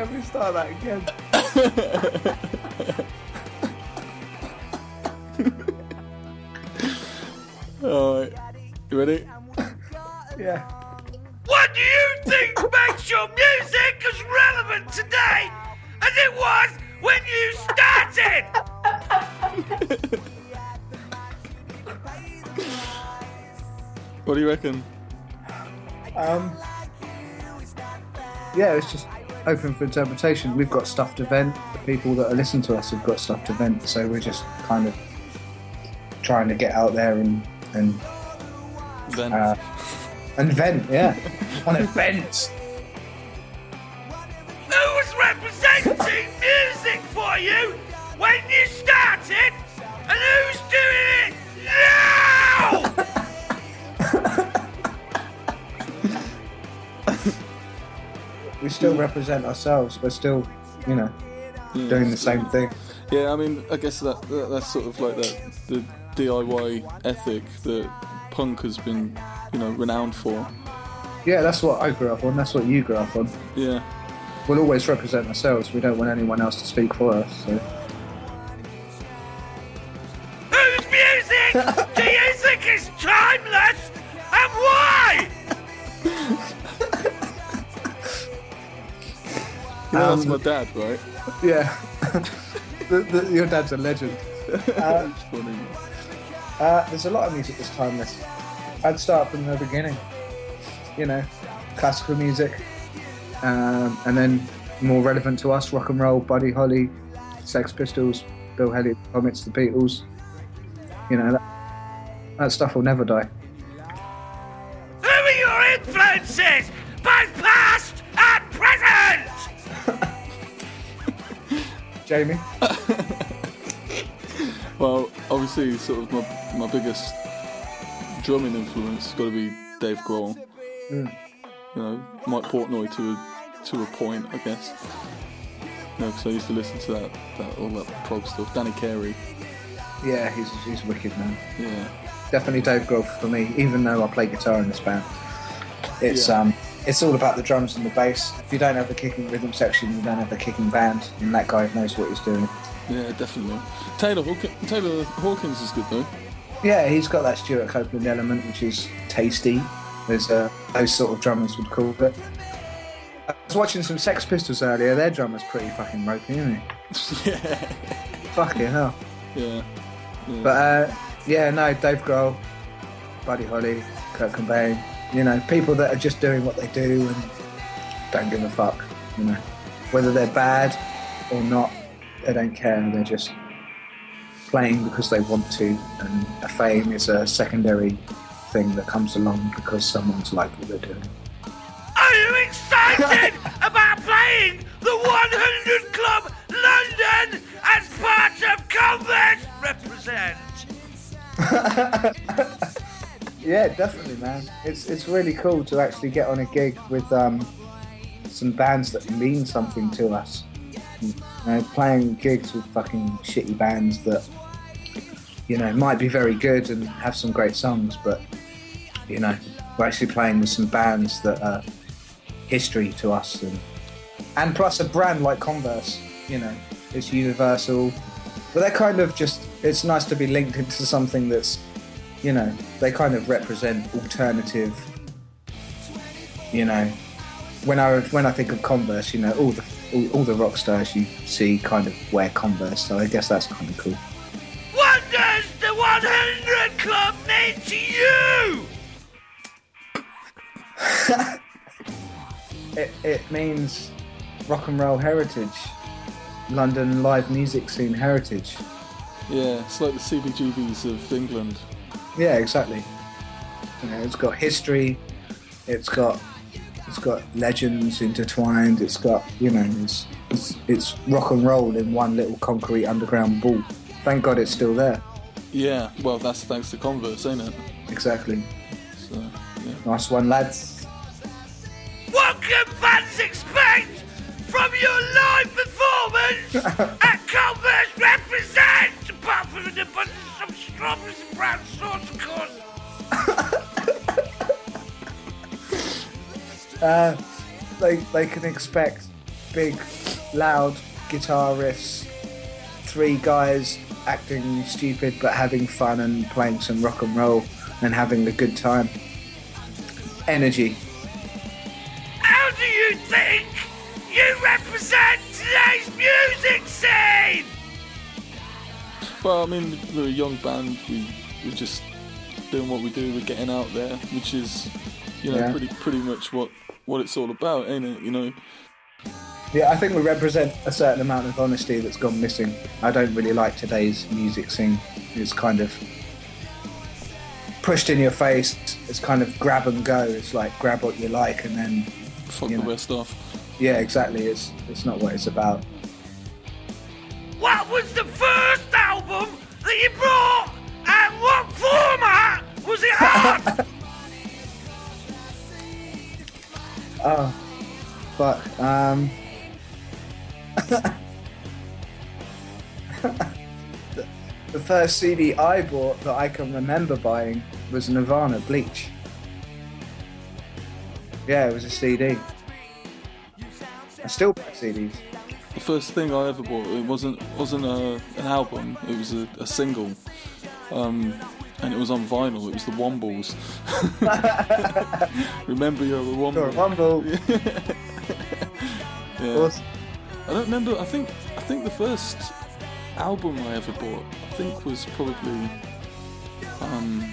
Can we start that again? Alright. You ready? Yeah. What do you think makes your music as relevant today as it was when you started? What do you reckon? Um. Yeah, it's just open for interpretation. We've got stuff to vent. The people that are listening to us have got stuff to vent. So we're just kind of trying to get out there and and Then uh, and vent. Yeah, on events. We still mm. represent ourselves. We're still, you know, mm. doing the same thing. Yeah, I mean, I guess that, that that's sort of like that the DIY ethic that punk has been, you know, renowned for. Yeah, that's what I grew up on. That's what you grew up on. Yeah, We'll always represent ourselves. We don't want anyone else to speak for us. So. Oh, Whose music you that's Um, my dad, right? Yeah. the, the, your dad's a legend. Uh, funny. uh, there's a lot of music that's timeless. I'd start from the beginning. You know, classical music, um, and then more relevant to us, rock and roll, Buddy Holly, Sex Pistols, Bill Haley, Comets, the Beatles. You know, that, that stuff will never die. Who are your influences, Jamie? Well, obviously, sort of my, my biggest drumming influence has got to be Dave Grohl. Mm. You know, Mike Portnoy to a to a point, I guess. You know, because I used to listen to that, that all that prog stuff. Danny Carey. Yeah, he's, he's wicked, man. Yeah, definitely Dave Grohl for me. Even though I play guitar in this band, it's Yeah. um, it's all about the drums and the bass. If you don't have the kicking rhythm section, you don't have the kicking band, and that guy knows what he's doing. yeah, definitely. Taylor Hawkins, Taylor Hawkins is good though. Yeah, he's got that Stewart Copeland element, which is tasty, as uh, those sort of drummers would call it. I was watching some Sex Pistols earlier. Their drummer's pretty fucking ropey, isn't he? yeah, Fucking hell. yeah. But uh, yeah, no, Dave Grohl, Buddy Holly, Kurt Cobain, you know, people that are just doing what they do and don't give a fuck, you know. Whether they're bad or not, they don't care. They're just playing because they want to, and a fame is a secondary thing that comes along because someone's like what they're doing. Are you excited about playing the 100 Club London as part of Converse Represent? Yeah, definitely, man. It's it's really cool to actually get on a gig with um, some bands that mean something to us. You know, playing gigs with fucking shitty bands that you know might be very good and have some great songs, but you know we're actually playing with some bands that are history to us, and and plus a brand like Converse. You know, it's universal, but they're kind of just. It's nice to be linked into something that's you know, they kind of represent alternative. You know, when I when I think of Converse, you know, all the all, all the rock stars you see kind of wear Converse, so I guess that's kind of cool. What does the 100 Club mean to you? It it means rock and roll heritage, London live music scene heritage. Yeah, it's like the CBGBs of England. Yeah, exactly. You know, it's got history, it's got it's got legends intertwined. It's got you know, it's it's, it's rock and roll in one little concrete underground ball. Thank God it's still there. Yeah, well, that's thanks to Converse, ain't it? Exactly. So, yeah. Nice one, lads. What can fans expect from your live performance at Converse strawberries and brown sauce, of course. Uh, they they can expect big, loud guitar riffs, three guys acting stupid but having fun and playing some rock and roll and having a good time. Energy. How do you think you represent today's music scene? Well, I mean, we're a young band. We we're just doing what we do. We're getting out there, which is, you know, Yeah. pretty pretty much what what it's all about, ain't it? You know. Yeah, I think we represent a certain amount of honesty that's gone missing. I don't really like today's music scene. It's kind of pushed in your face. It's kind of grab and go. It's like grab what you like and then Fuck You the know. rest off. yeah, exactly. It's it's not what it's about. What was the first album that you brought? And what format was it on? Oh, fuck. Um, the, the first CD I bought that I can remember buying was Nirvana Bleach. Yeah, it was a CD. I still buy CDs. The first thing I ever bought, it wasn't wasn't a, an album. It was a, a single, um, and it was on vinyl. It was the Wombles. Remember you're the Got a Wombles. Yeah. Awesome. I don't remember. I think I think the first album I ever bought, I think was probably um,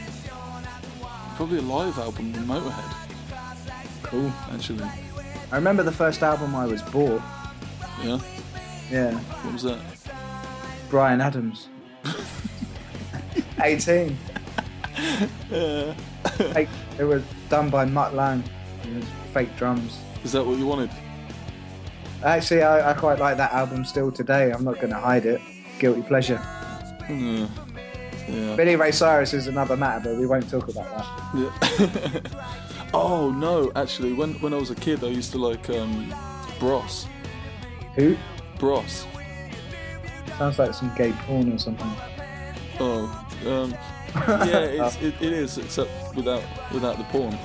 probably a live album Motorhead. Cool. Actually, I remember the first album I was bought. Yeah. Yeah, What was that? Bryan Adams. 18. Yeah. Fake, it was done by Mutt Lange. It was fake drums. Is that what you wanted? Actually, I, I quite like that album still today. I'm not going to hide it. Guilty pleasure. Yeah. Yeah. Billy Ray Cyrus is another matter, but we won't talk about that. Yeah. oh no, actually, when when I was a kid, I used to like um, Bros. Who? Bros. Sounds like some gay porn or something. Oh, um, yeah, it's, it, it is, except without without the porn.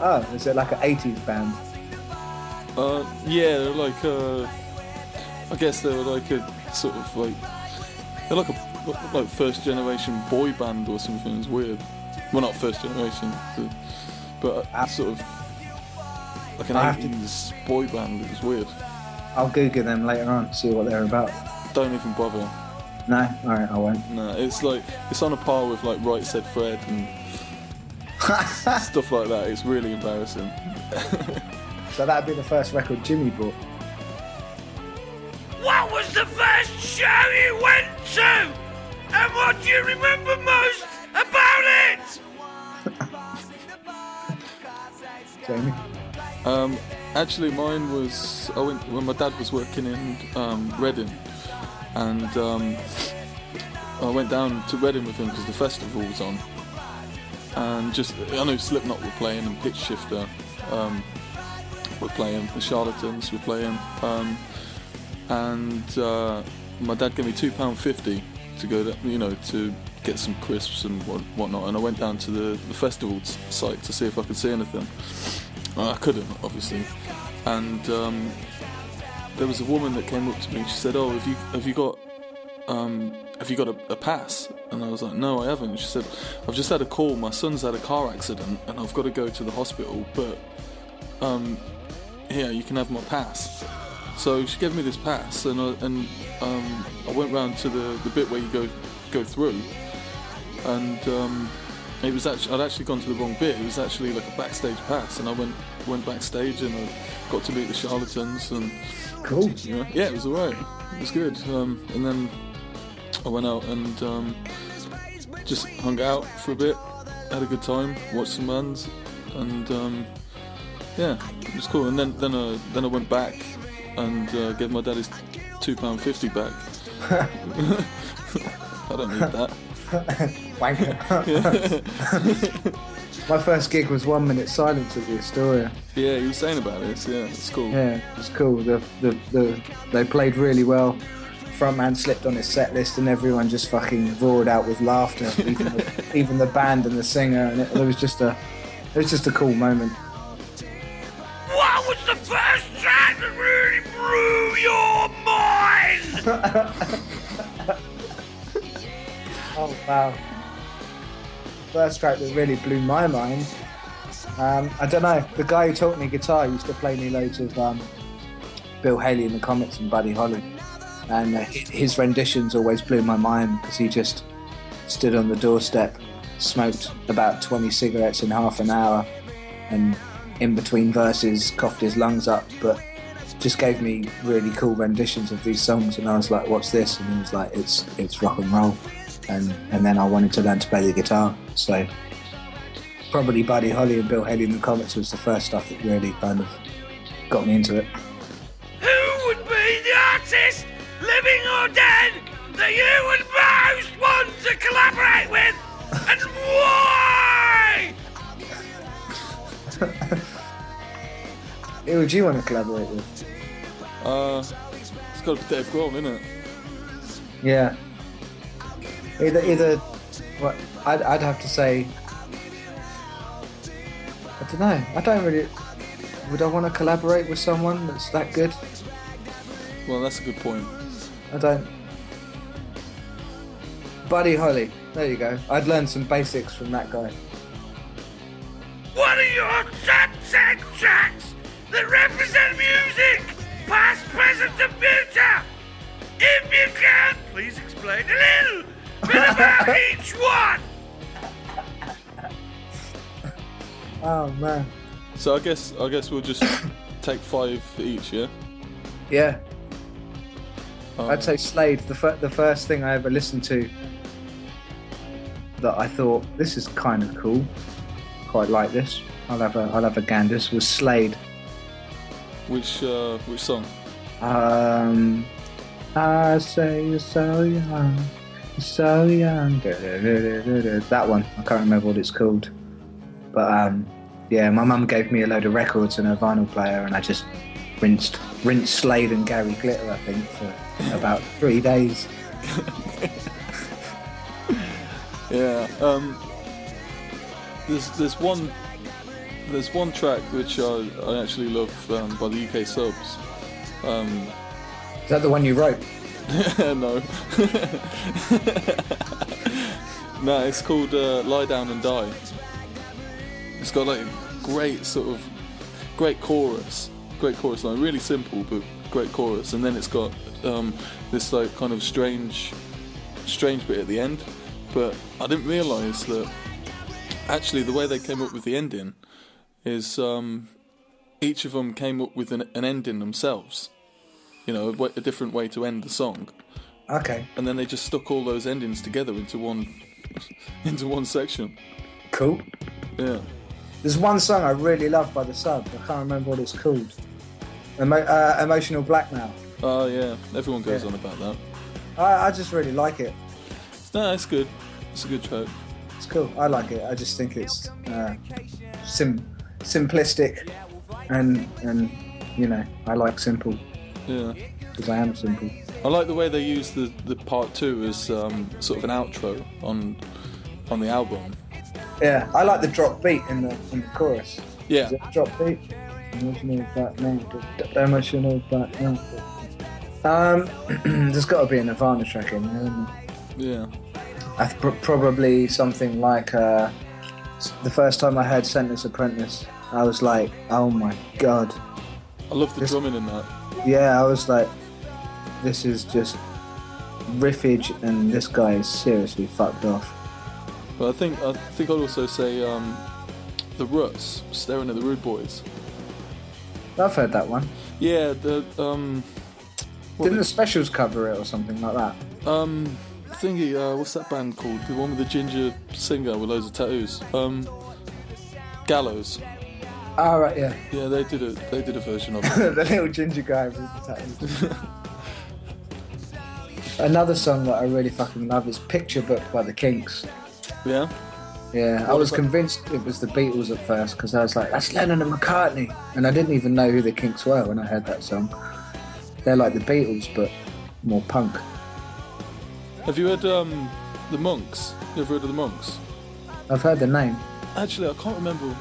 Oh, is it like an 80s band? Uh, yeah, they're like uh, I guess they were like a sort of like they're like a like first generation boy band or something. It's weird. Well, not first generation, but, but Ah. sort of like an I have to- eighties boy band. It was weird. I'll Google them later on, to see what they're about. Don't even bother. No? Alright, I won't. No, it's like it's on a par with like Right Said Fred and stuff like that. It's really embarrassing. So that'd be the first record Jimmy bought. What was the first show you went to? And what do you remember most about it? Jamie? Um, actually, mine was I went when my dad was working in um, Reading, and um, I went down to Reading with him because the festival was on, and just I know Slipknot were playing and Pitchshifter um, were playing, the Charlatans were playing, um, and uh, my dad gave me two pound fifty to go, to, you know, to get some crisps and what, whatnot, and I went down to the, the festival site to see if I could see anything. Well, I couldn't, obviously. And um, there was a woman that came up to me. She said, "Oh, have you have you got um, have you got a, a pass?" And I was like, "No, I haven't." She said, "I've just had a call. My son's had a car accident, and I've got to go to the hospital. But um, here, you can have my pass." So she gave me this pass, and I, and um, I went round to the, the bit where you go go through, and um, it was actually I'd actually gone to the wrong bit. It was actually like a backstage pass, and I went went backstage and I got to meet the charlatans, and Cool. you know, yeah, it was alright. It was good. Um, and then I went out and um, just hung out for a bit, had a good time, watched some bands, and um, yeah, it was cool. And then then I then I went back and uh, gave my dad his two pound fifty back. I don't need that. Wanker. My first gig was One Minute Silence at the Astoria. Yeah, you were saying about this. Yeah, it's cool. Yeah, it's cool. The, the, the, they played really well. Frontman slipped on his set list and everyone just fucking roared out with laughter. Even the, even the band and the singer, and it, it was just a, it was just a cool moment. What was the first track track that really blew your mind? Oh wow! First track that really blew my mind. Um, I don't know. The guy who taught me guitar used to play me loads of um, Bill Haley in the Comets and Buddy Holly, and uh, his renditions always blew my mind because he just stood on the doorstep, smoked about 20 cigarettes in half an hour, and in between verses coughed his lungs up, but just gave me really cool renditions of these songs. And I was like, "What's this?" And he was like, "It's it's rock and roll." And and then I wanted to learn to play the guitar, so probably Buddy Holly and Bill Haley in the Comets was the first stuff that really kind of got me into it. Who would be the artist, living or dead, that you would most want to collaborate with? And why? Who would you want to collaborate with? Uh, it's got to be Dave Grohl, isn't it? Yeah. Either, either. What I'd, I'd have to say. I don't know. I don't really. Would I want to collaborate with someone that's that good? Well, that's a good point. I don't. Buddy Holly. There you go. I'd learn some basics from that guy. What are your top 10 tracks that represent music, past, present, and future? If you can, please explain a little bit about each one. Oh man. So I guess I guess we'll just take five each, yeah. Yeah. Um, I'd say Slade. The fir- the first thing I ever listened to that I thought this is kind of cool. Quite like this. I'll have a I'll have a ganders was Slade. which uh, which song? Um, I say you're so young, you're so young. That one. I can't remember what it's called. But um, yeah, my mum gave me a load of records and a vinyl player, and I just rinsed rinsed Slade and Gary Glitter. I think for about three days. Yeah. Um, there's there's one there's one track which I, I actually love um, by the UK subs. Um, Is that the one you wrote? no. no, it's called uh, Lie Down and Die. It's got like great sort of great chorus, great chorus line, really simple but great chorus, and then it's got um, this like kind of strange, strange bit at the end. But I didn't realise that actually the way they came up with the ending is um, each of them came up with an, an ending themselves. You know, a, a different way to end the song Okay, and then they just stuck all those endings together into one into one section. cool. Yeah. There's one song I really love by the sub. I can't remember what it's called. Emo- uh, Emotional Blackmail. Oh yeah. Everyone goes Yeah. on about that. I, I just really like it. No, it's good. It's a good track. It's cool. I like it. I just think it's uh, sim- simplistic, and and you know I like simple Yeah. because I am simple. I like the way they use the, the part two as um, sort of an outro on on the album. Yeah, I like the drop beat in the in the chorus. Yeah. Is it drop beat? Emotional d- Emotional Blackmail. Um, there's got to be a Nirvana track in there. isn't there? Yeah. I th- probably something like uh, the first time I heard Scentless Apprentice, I was like, oh my god. I love the This- drumming in that. Yeah, I was like, this is just riffage, and this guy is seriously fucked off. But I think I think I'd also say um, the Ruts, staring at the Rude Boys. I've heard that one. Yeah, the um, Didn't the specials cover it or something like that? Um, thingy, uh, what's that band called? The one with the ginger singer with loads of tattoos. Um, Gallows. Oh, right, yeah. Yeah, they did a they did a version of it. the little ginger guy with the tattoos. Another song that I really fucking love is Picture Book by the Kinks. yeah, Yeah, I was convinced it was the Beatles at first because I was like, that's Lennon and McCartney. And I didn't even know who the Kinks were when I heard that song. They're like the Beatles, but more punk. have you heard um the Monks? You ever heard of the Monks? I've heard the name. Actually, I can't remember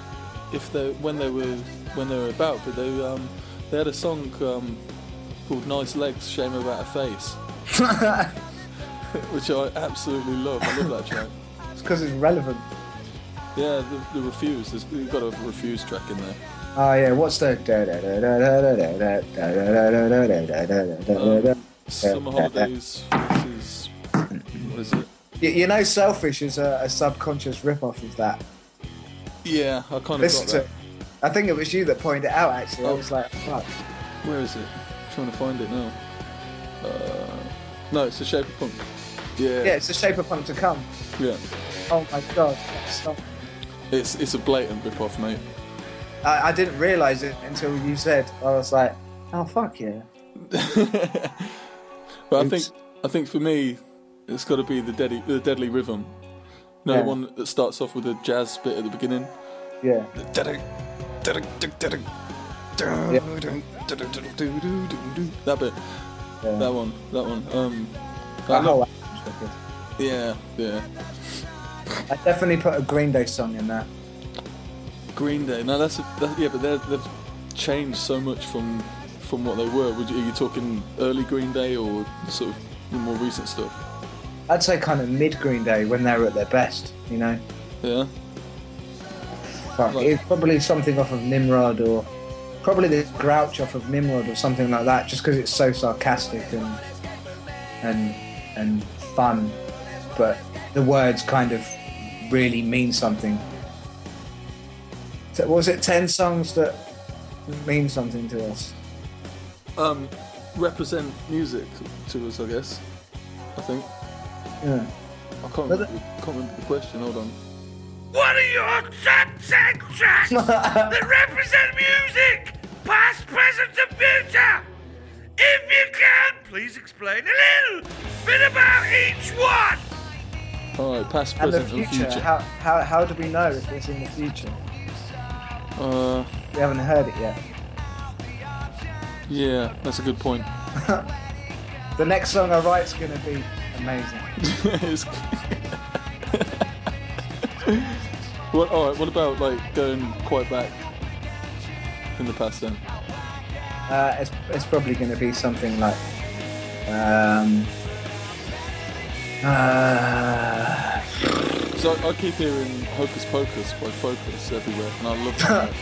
if they when they were when they were about, but they um, they had a song um, called "Nice Legs, Shame About a Face," which I absolutely love. I love that track. It's because it's relevant. Yeah, the, the Refused. There's, you've got a Refused track in there. Oh yeah, what's that? Summer holidays. What is it? You, you know, selfish is a, a subconscious rip-off of that. Yeah, I kind of got Listen to that. it. I think it was you that pointed it out. Actually, I Oh. was like, fuck. Where is it? trying to find it now. Uh, no, it's the shape of punk. Yeah, Yeah, it's the shape of punk to come. yeah. Oh my god, stop. It's it's a blatant rip off, mate. I, I didn't realise it until you said. I was like, oh fuck yeah. But I think I think for me, it's got to be the deadly the deadly rhythm. No Yeah. one that starts off with a jazz bit at the beginning. Yeah. That bit, yeah. that one, that one. Um, That love- whole album's yeah, yeah. I definitely put a Green Day song in there. Green Day. Now that's, a, that, yeah, but they've changed so much from from what they were. Would you, are you talking early Green Day or sort of the more recent stuff? I'd say kind of mid Green Day when they were at their best. You know, Yeah. fuck. Like- It's probably something off of Nimrod or probably the Grouch off of Nimrod or something like that. Just because it's so sarcastic and and and fun, but the words kind of really mean something. So was it ten songs that mean something to us? Um, represent music to us, I guess. I think. Yeah. I can't But remember, can't remember the question. Hold on. What are your top 10 tracks that represent music, past, present, and future? If you can, please explain a little bit about each one. All right, past, and the present, and future. future. How, how how do we know if it's in the future? Uh, We haven't heard it yet. yeah, that's a good point. The next song I write's gonna be amazing. What? All right. What about like going quite back in the past then? Uh, it's, it's probably going to be something like. Um, uh, So I, I keep hearing "Hocus Pocus" by Focus everywhere, and I love that.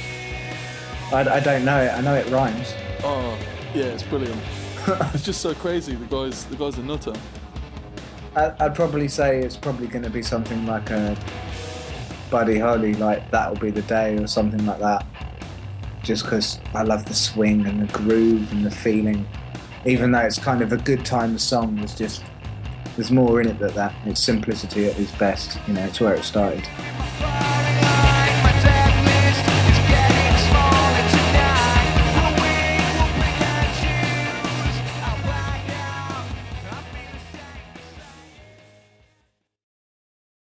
I, I don't know it. I know it rhymes. oh, yeah, it's brilliant. it's just so crazy. The guy's the guy's a nutter. I, I'd probably say it's probably going to be something like a Buddy Holly, like That'll Be the Day or something like that. Just because I love the swing and the groove and the feeling. Even though it's kind of a good time song, there's just there's more in it than that. It's simplicity at its best. You know, it's where it started.